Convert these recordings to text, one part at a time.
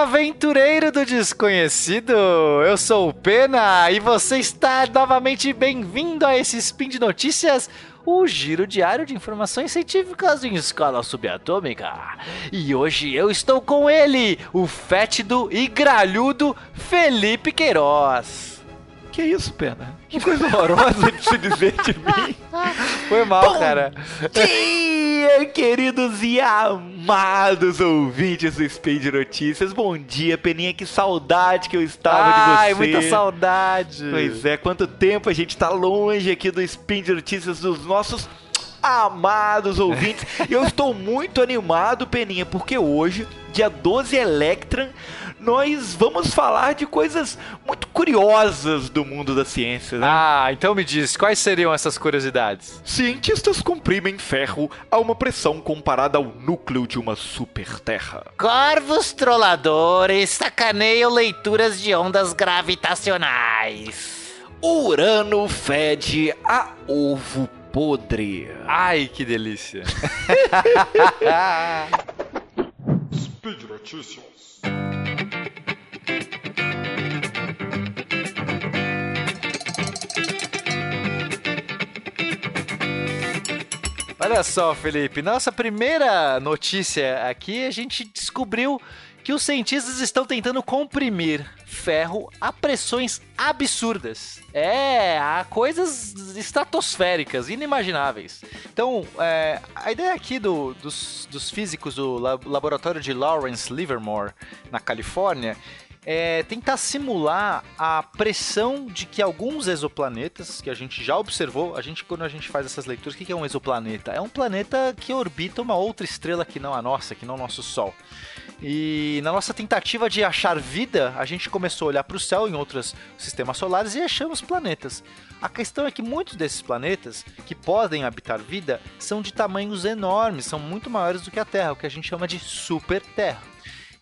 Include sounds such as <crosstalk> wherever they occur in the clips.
aventureiro do desconhecido! Eu sou o Pena e você está novamente bem-vindo a esse Spin de Notícias, o giro diário de informações científicas em escala subatômica. E hoje eu estou com ele, o fétido e gralhudo Felipe Queiroz. Que isso, Pena? Que coisa horrorosa de se dizer de mim. <laughs> Foi mal, cara. Dia, queridos e amados ouvintes do Speed Notícias. Bom dia, Peninha. Que saudade que eu estava Ai, de você. muita saudade. Pois é, quanto tempo a gente tá longe aqui do Speed Notícias dos nossos amados ouvintes. E <laughs> eu estou muito animado, Peninha, porque hoje, dia 12 Electran, nós vamos falar de coisas muito curiosas do mundo da ciência, né? Ah, então me diz, quais seriam essas curiosidades? Cientistas comprimem ferro a uma pressão comparada ao núcleo de uma super-terra. Corvos trolladores sacaneiam leituras de ondas gravitacionais. Urano fede a ovo podre. Ai, que delícia. <laughs> Speed Notícias. Olha só, Felipe, nossa primeira notícia aqui, a gente descobriu que os cientistas estão tentando comprimir ferro a pressões absurdas. É, a coisas estratosféricas, inimagináveis. Então, é, a ideia aqui do- dos, dos físicos do la- laboratório de Lawrence Livermore, na Califórnia, é tentar simular a pressão de que alguns exoplanetas, que a gente já observou, a gente quando a gente faz essas leituras, o que é um exoplaneta? É um planeta que orbita uma outra estrela que não a nossa, que não o nosso Sol. E na nossa tentativa de achar vida, a gente começou a olhar para o céu em outros sistemas solares e achamos planetas. A questão é que muitos desses planetas que podem habitar vida são de tamanhos enormes, são muito maiores do que a Terra, o que a gente chama de super Terra.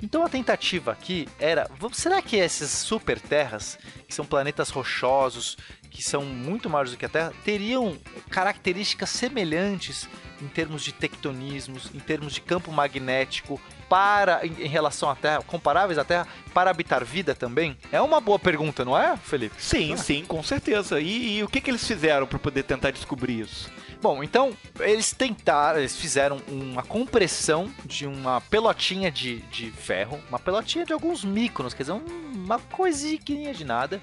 Então a tentativa aqui era, será que esses super terras, que são planetas rochosos, que são muito maiores do que a Terra, teriam características semelhantes em termos de tectonismos, em termos de campo magnético para em, relação à Terra, comparáveis à Terra, para habitar vida também? É uma boa pergunta, não é, Felipe? Sim, sim, com certeza. E, e o que, que eles fizeram para poder tentar descobrir isso? Bom, então eles tentaram, eles fizeram uma compressão de uma pelotinha de, de ferro, uma pelotinha de alguns microns, quer dizer, um- uma coisinha de nada.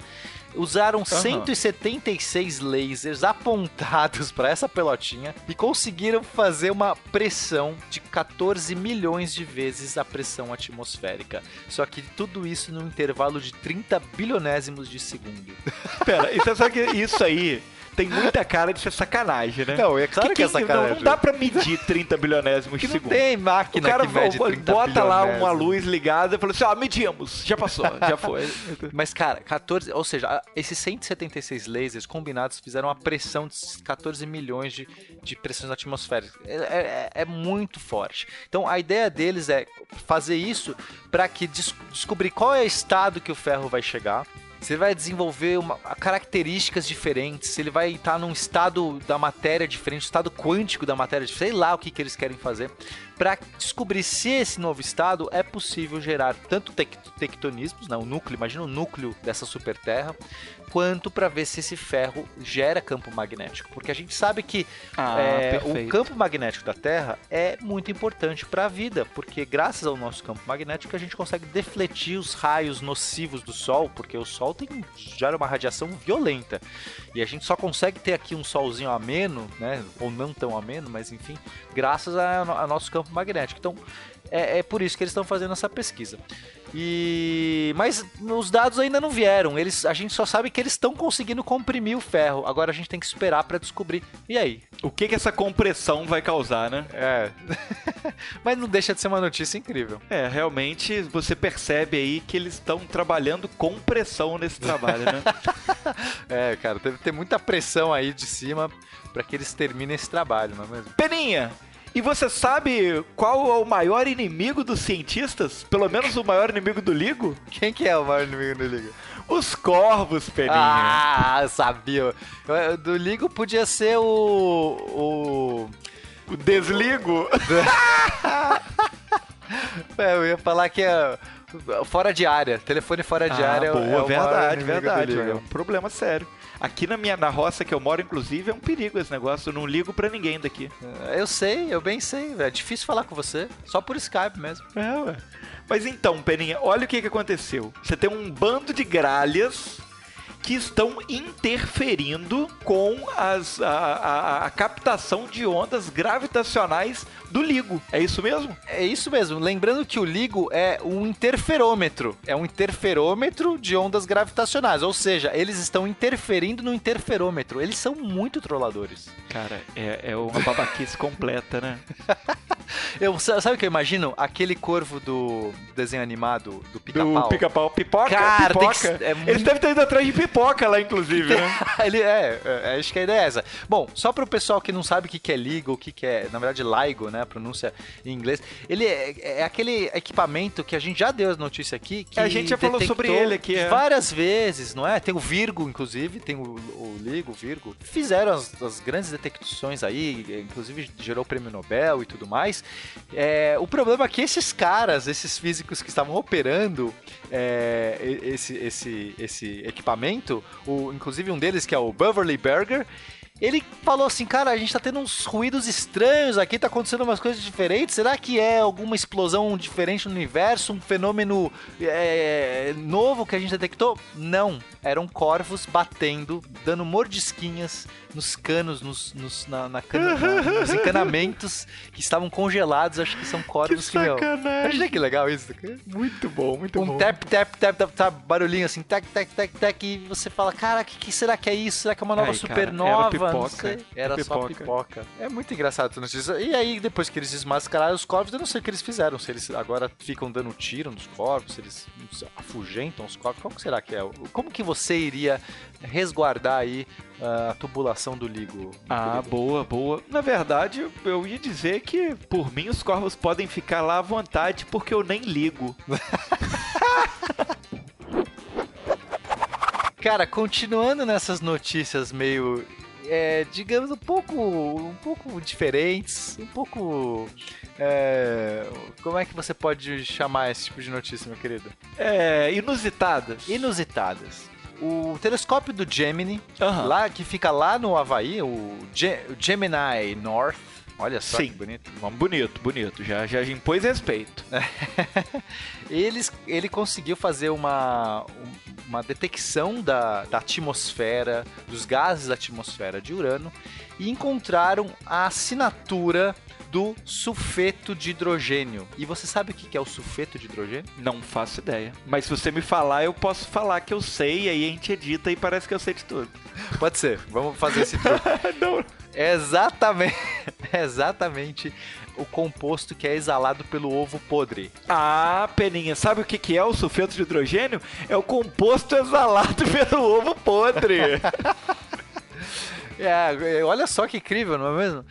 Usaram 176 lasers apontados para essa pelotinha e conseguiram fazer uma pressão de 14 milhões de vezes a pressão atmosférica. Só que tudo isso num intervalo de 30 bilionésimos de segundo. Pera, e você sabe que isso aí tem muita cara de ser sacanagem, né? Não, é claro que, é sacanagem. Não, não dá pra medir 30 bilionésimos que de segundo. tem O máquina cara que mede vo- 30 bota lá uma luz ligada e falou assim: ó, medimos, já passou, <laughs> já foi. Mas, cara, 14. Ou seja, esses 176 lasers combinados fizeram uma pressão de 14 milhões de, de pressões atmosféricas. É, é- é muito forte. Então, a ideia deles é fazer isso para que des- descobrir qual é o estado que o ferro vai chegar. Você vai desenvolver uma- características diferentes, ele vai estar num estado da matéria diferente, estado quântico da matéria sei lá o que, que eles querem fazer, para descobrir se esse novo estado é possível gerar tanto tec- tectonismos, né, o núcleo, imagina o núcleo dessa super terra, quanto para ver se esse ferro gera campo magnético. Porque a gente sabe que Ah, é, o campo magnético da Terra é muito importante para a vida, porque graças ao nosso campo magnético a gente consegue defletir os raios nocivos do Sol, porque o Sol tem, gera uma radiação violenta. E a gente só consegue ter aqui um solzinho ameno, né? Ou não tão ameno, mas enfim, graças ao nosso campo magnético. Então, é, é por isso que eles estão fazendo essa pesquisa. E mas os dados ainda não vieram. Eles, a gente só sabe que eles estão conseguindo comprimir o ferro. Agora a gente tem que esperar para descobrir. E aí? O que, que essa compressão vai causar, né? É. <laughs> mas não deixa de ser uma notícia incrível. É, realmente você percebe aí que eles estão trabalhando com pressão nesse trabalho, né? <laughs> É, cara, deve ter muita pressão aí de cima para que eles terminem esse trabalho, não é mesmo? Peninha, e você sabe qual é o maior inimigo dos cientistas? Pelo menos o maior inimigo do Ligo? Quem que é o maior inimigo do Liga? Os corvos, Peninha. Ah, eu sabia. Do Ligo podia ser o. o... O desligo. <laughs> É, eu ia falar que é Fora de área. Telefone fora de ah, área é o- boa, é verdade, verdade. É um problema sério. Aqui na minha na roça que eu moro, inclusive, é um perigo esse negócio. Eu não ligo pra ninguém daqui. É, Eu sei, eu bem sei. velho. É difícil falar com você. Só por Skype mesmo. É, ué. Mas então, Peninha, olha o que, que aconteceu. Você tem um bando de gralhas que estão interferindo com as, a, a- a captação de ondas gravitacionais do LIGO. É isso mesmo? É isso mesmo. Lembrando que o LIGO é um interferômetro. É um interferômetro de ondas gravitacionais. Ou seja, eles estão interferindo no interferômetro. Eles são muito trolladores. Cara, é, é uma babaquice completa, né? <laughs> Eu, sa- sabe o que eu imagino? Aquele corvo do desenho animado do pica-pau. Do pica-pau. Pipoca? Cara, pipoca. que- é Eles muito- devem ter ido atrás de pipoca lá, inclusive, né? <laughs> Ele é, é, acho que a ideia é essa. Bom, só para o pessoal que não sabe o que que é LIGO, o que que é, na verdade, LIGO, né, a pronúncia em inglês. Ele é, é aquele equipamento que a gente já deu as notícias aqui, que A gente já falou sobre ele aqui, é. várias vezes, não é? Tem o Virgo, inclusive, tem o, o LIGO, o Virgo. Fizeram as, as grandes detecções aí, inclusive gerou o prêmio Nobel e tudo mais. É, o problema é que esses caras, esses físicos que estavam operando é, esse, esse, esse equipamento, o, inclusive um deles que é o Beverly Berger, ele falou assim, cara, a gente tá tendo uns ruídos estranhos aqui, tá acontecendo umas coisas diferentes. Será que é alguma explosão diferente no universo, um fenômeno é, novo que a gente detectou? Não, eram corvos batendo, dando mordisquinhas nos canos, nos, nos, na, na cana- na- nos encanamentos que estavam congelados. Acho que são corvos que, meu, sacanagem. Imagina que legal isso. Muito bom, muito Um bom. tap, tap, tap, tap, tap, barulhinho assim, tac, tac, tac, tac, e você fala, cara, o que, que será que é isso? Será que é uma nova Ai, cara, era Não pipoca. sei. Era Era só pipoca. pipoca. É muito engraçado essa notícia. E aí, depois que eles desmascararam os corvos, eu não sei o que eles fizeram. Se eles agora ficam dando tiro nos corvos, se eles afugentam os corvos. Como será que é? Como que você iria resguardar aí ah, a tubulação do ligo? Ah, Ligo? boa, boa. Na verdade, eu ia dizer que, por mim, os corvos podem ficar lá à vontade, porque eu nem ligo. <laughs> Cara, continuando nessas notícias meio, é, digamos, um pouco, um pouco diferentes, um pouco, é, como é que você pode chamar esse tipo de notícia, meu querido? É, inusitadas. Inusitadas. O telescópio do Gemini, Aham. lá que fica lá no Havaí, o, Ge- o Gemini North, olha só Sim. que bonito. Bonito, bonito. Já, já impôs respeito. <laughs> Eles, ele conseguiu fazer uma, um- uma detecção da, da atmosfera, dos gases da atmosfera de Urano e encontraram a assinatura do sulfeto de hidrogênio. E você sabe o que que é o sulfeto de hidrogênio? Não faço ideia. Mas se você me falar, eu posso falar que eu sei, e aí a gente edita e parece que eu sei de tudo. Pode ser, vamos fazer esse <laughs> truque. Não. É exatamente, é <laughs> exatamente o composto que é exalado pelo ovo podre. Ah, Peninha, sabe o que que é o sulfeto de hidrogênio? É o composto exalado <laughs> pelo ovo podre. <laughs> É, olha só que incrível, não é mesmo?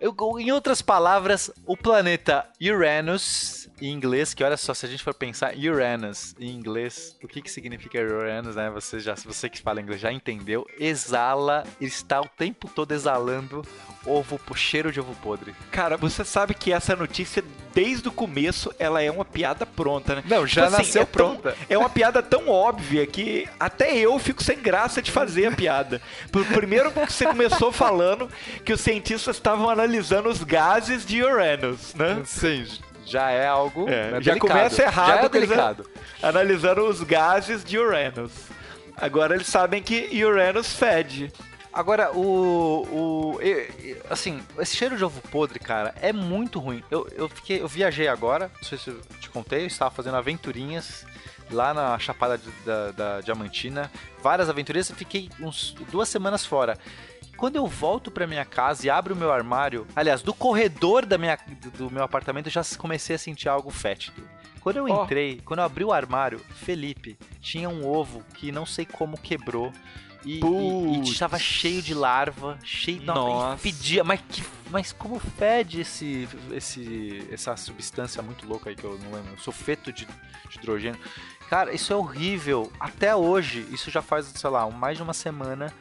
Eu- em outras palavras, o planeta Uranus, em inglês, que olha só, se a gente for pensar Uranus em inglês, o que que significa Uranus, né? Você, já, você que fala inglês já entendeu. Exala, está o tempo todo exalando ovo, cheiro de ovo podre. Cara, você sabe que essa notícia, desde o começo, ela é uma piada pronta, né? Não, já nasceu é tão- pronta. é uma piada tão óbvia que até eu fico sem graça de fazer a piada. Por- Primeiro que você começou falando que os cientistas estavam analisando os gases de Uranus, né? Sim, já é algo É, né, já delicado. começa errado. Já é delicado. Analisando os gases de Uranus. Agora eles sabem que Uranus fede. Agora, o. o assim, esse cheiro de ovo podre, cara, é muito ruim. Eu, eu, fiquei, eu viajei agora, não sei se eu te contei, eu estava fazendo aventurinhas lá na Chapada da, da Diamantina. Várias aventurinhas, eu fiquei uns duas semanas fora. Quando eu volto pra minha casa e abro o meu armário, aliás, do corredor da minha, do, meu apartamento, eu já comecei a sentir algo fétido. Quando eu entrei, quando eu abri o armário, Felipe, tinha um ovo que não sei como quebrou. E, e, e estava cheio de larva, cheio não, Nossa. fedia, mas que, mas como fede esse, esse, essa substância muito louca aí que eu não lembro, sulfeto de, de hidrogênio. Cara, isso é horrível. Até hoje, isso já faz, sei lá, mais de uma semana.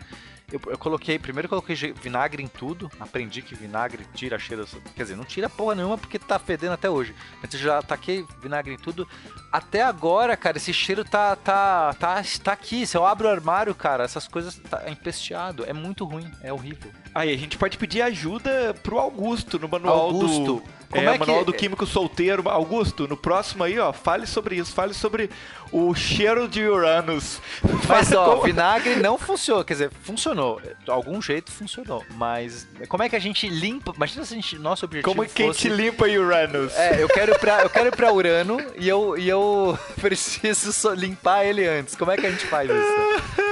Eu, eu coloquei, primeiro eu coloquei vinagre em tudo. Aprendi que vinagre tira cheiro. Quer dizer, não tira porra nenhuma porque tá fedendo até hoje. Mas eu já taquei vinagre em tudo. Até agora, cara, esse cheiro tá, tá, tá, tá aqui. Se eu abro o armário, cara, essas coisas tá empesteado. É muito ruim, é horrível. Aí a gente pode pedir ajuda pro Augusto no manual Augusto, do. Como é, é que- manual do químico solteiro. Augusto, no próximo aí, ó, fale sobre isso, fale sobre o cheiro de Uranus. <laughs> Mas ó, como- vinagre não funcionou. Quer dizer, funcionou. De algum jeito funcionou. Mas como é que a gente limpa? Imagina se a gente, nosso objetivo como que a fosse... gente limpa Uranus? É, eu quero ir pra, eu quero ir pra Urano e eu, e eu <laughs> preciso limpar ele antes. Como é que a gente faz isso?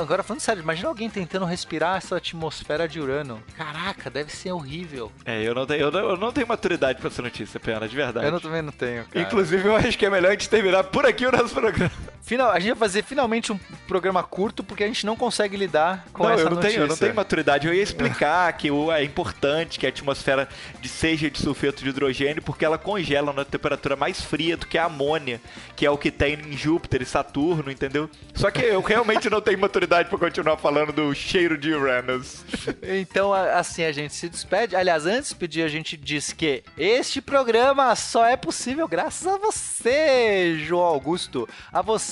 Agora, falando sério, imagina alguém tentando respirar essa atmosfera de Urano. Caraca, deve ser horrível. É, eu não tenho, eu não, eu não tenho maturidade pra essa notícia, pena, de verdade. Eu não, também não tenho, cara. Inclusive, eu acho que é melhor a gente terminar por aqui o nosso programa. Final, a gente vai fazer finalmente um programa curto porque a gente não consegue lidar com não, essa eu não notícia. tenho, eu não tenho maturidade. Eu ia explicar que o- é importante que a atmosfera de- seja de sulfeto de hidrogênio porque ela congela na temperatura mais fria do que a amônia, que é o que tem em Júpiter e Saturno, entendeu? Só que eu realmente não tenho maturidade pra continuar falando do cheiro de Uranus. Então, assim, a gente se despede. Aliás, antes de pedir, a gente diz que este programa só é possível graças a você, João Augusto. A você,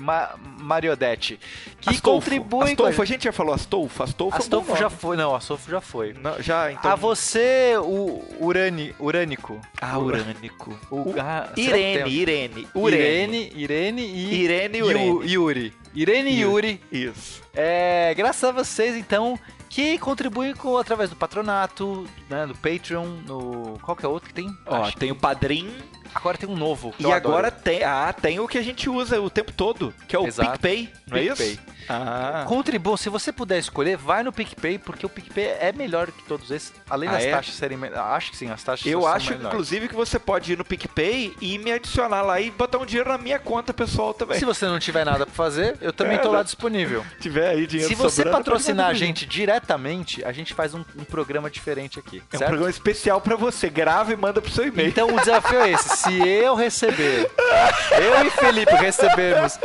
Ma Mariodete, que Astolfo. contribui com a Astolfo, a gente já falou Astolfo? Astolfo, é um Astolfo já foi. Não, Astolfo já foi. Não, já, então... A você, o Urani, Urânico. Ah, Urânico. O, O- ah, que Irene, Irene. Irene, Irene e... Irene e Urene. Yuri. Irene e Yuri. Isso. É, graças a vocês, então, que contribuem com, através do patronato, né, do Patreon, no... Qual que é outro que tem? Ó, Acho que- tem o Padrim Agora tem um novo. e agora adoro. tem, ah, tem o que a gente usa o tempo todo, que é o Exato. PicPay, não é isso? Ah. Contribua, se você puder escolher, vai no PicPay, porque o PicPay é melhor que todos esses, além Ah, das é? taxas serem... Acho que sim, as taxas Eu acho, melhores. inclusive, que você pode ir no PicPay e me adicionar lá e botar um dinheiro na minha conta pessoal também. Se você não tiver nada pra fazer, eu também É, tô lá disponível. <laughs> tiver aí dinheiro Se você sobrando, patrocinar a gente diretamente, a gente faz um, um programa diferente aqui. É um certo? programa especial pra você. Grava e manda pro seu e-mail. Então o desafio é esse: se eu receber, <laughs> eu e Felipe recebermos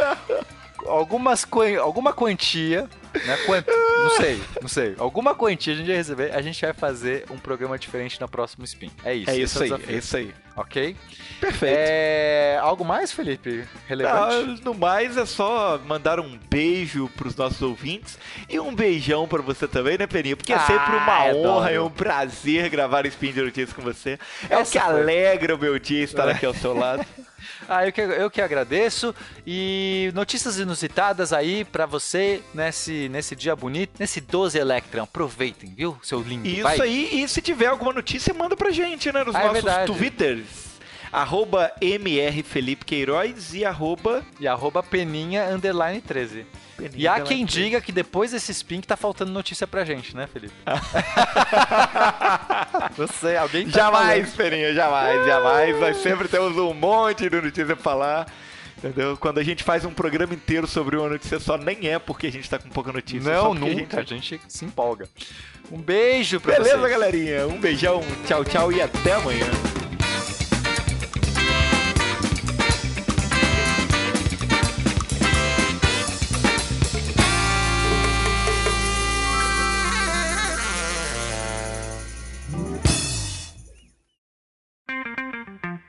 algumas alguma quantia, né? Quanto? Não sei, não sei. Alguma quantia a gente vai receber, a gente vai fazer um programa diferente no próximo Spin. É isso. é isso o aí, desafio, é isso aí. Ok? Perfeito. É... Algo mais, Felipe? Relevante? Ah, no mais, é só mandar um beijo pros nossos ouvintes e um beijão pra você também, né, Peninha? Porque é Ah, sempre uma honra e um prazer gravar Spin de Notícias com você. É o Essa que foi. alegra o meu dia estar aqui ao seu lado. <laughs> Ah, eu que, eu que agradeço. E notícias inusitadas aí pra você nesse, nesse dia bonito, nesse 12 Electron. Aproveitem, viu, seu lindo? Isso Vai. aí, e se tiver alguma notícia, manda pra gente, né? Nos Ah, é nossos verdade. twitters. Arroba MR Felipe Queiroz e arroba E arroba peninha underline 13. Peninha E há quem 13. diga que depois desse spin que tá faltando notícia pra gente, né, Felipe? <laughs> Sei, alguém tá Jamais, Peninha, jamais, jamais. Nós sempre temos um monte de notícia pra falar. Entendeu? Quando a gente faz um programa inteiro sobre uma notícia só, nem é porque a gente tá com pouca notícia. falando. só Não, nunca. A gente... se empolga. Um beijo pra Beleza, vocês. galerinha? Um beijão, tchau, tchau e até amanhã.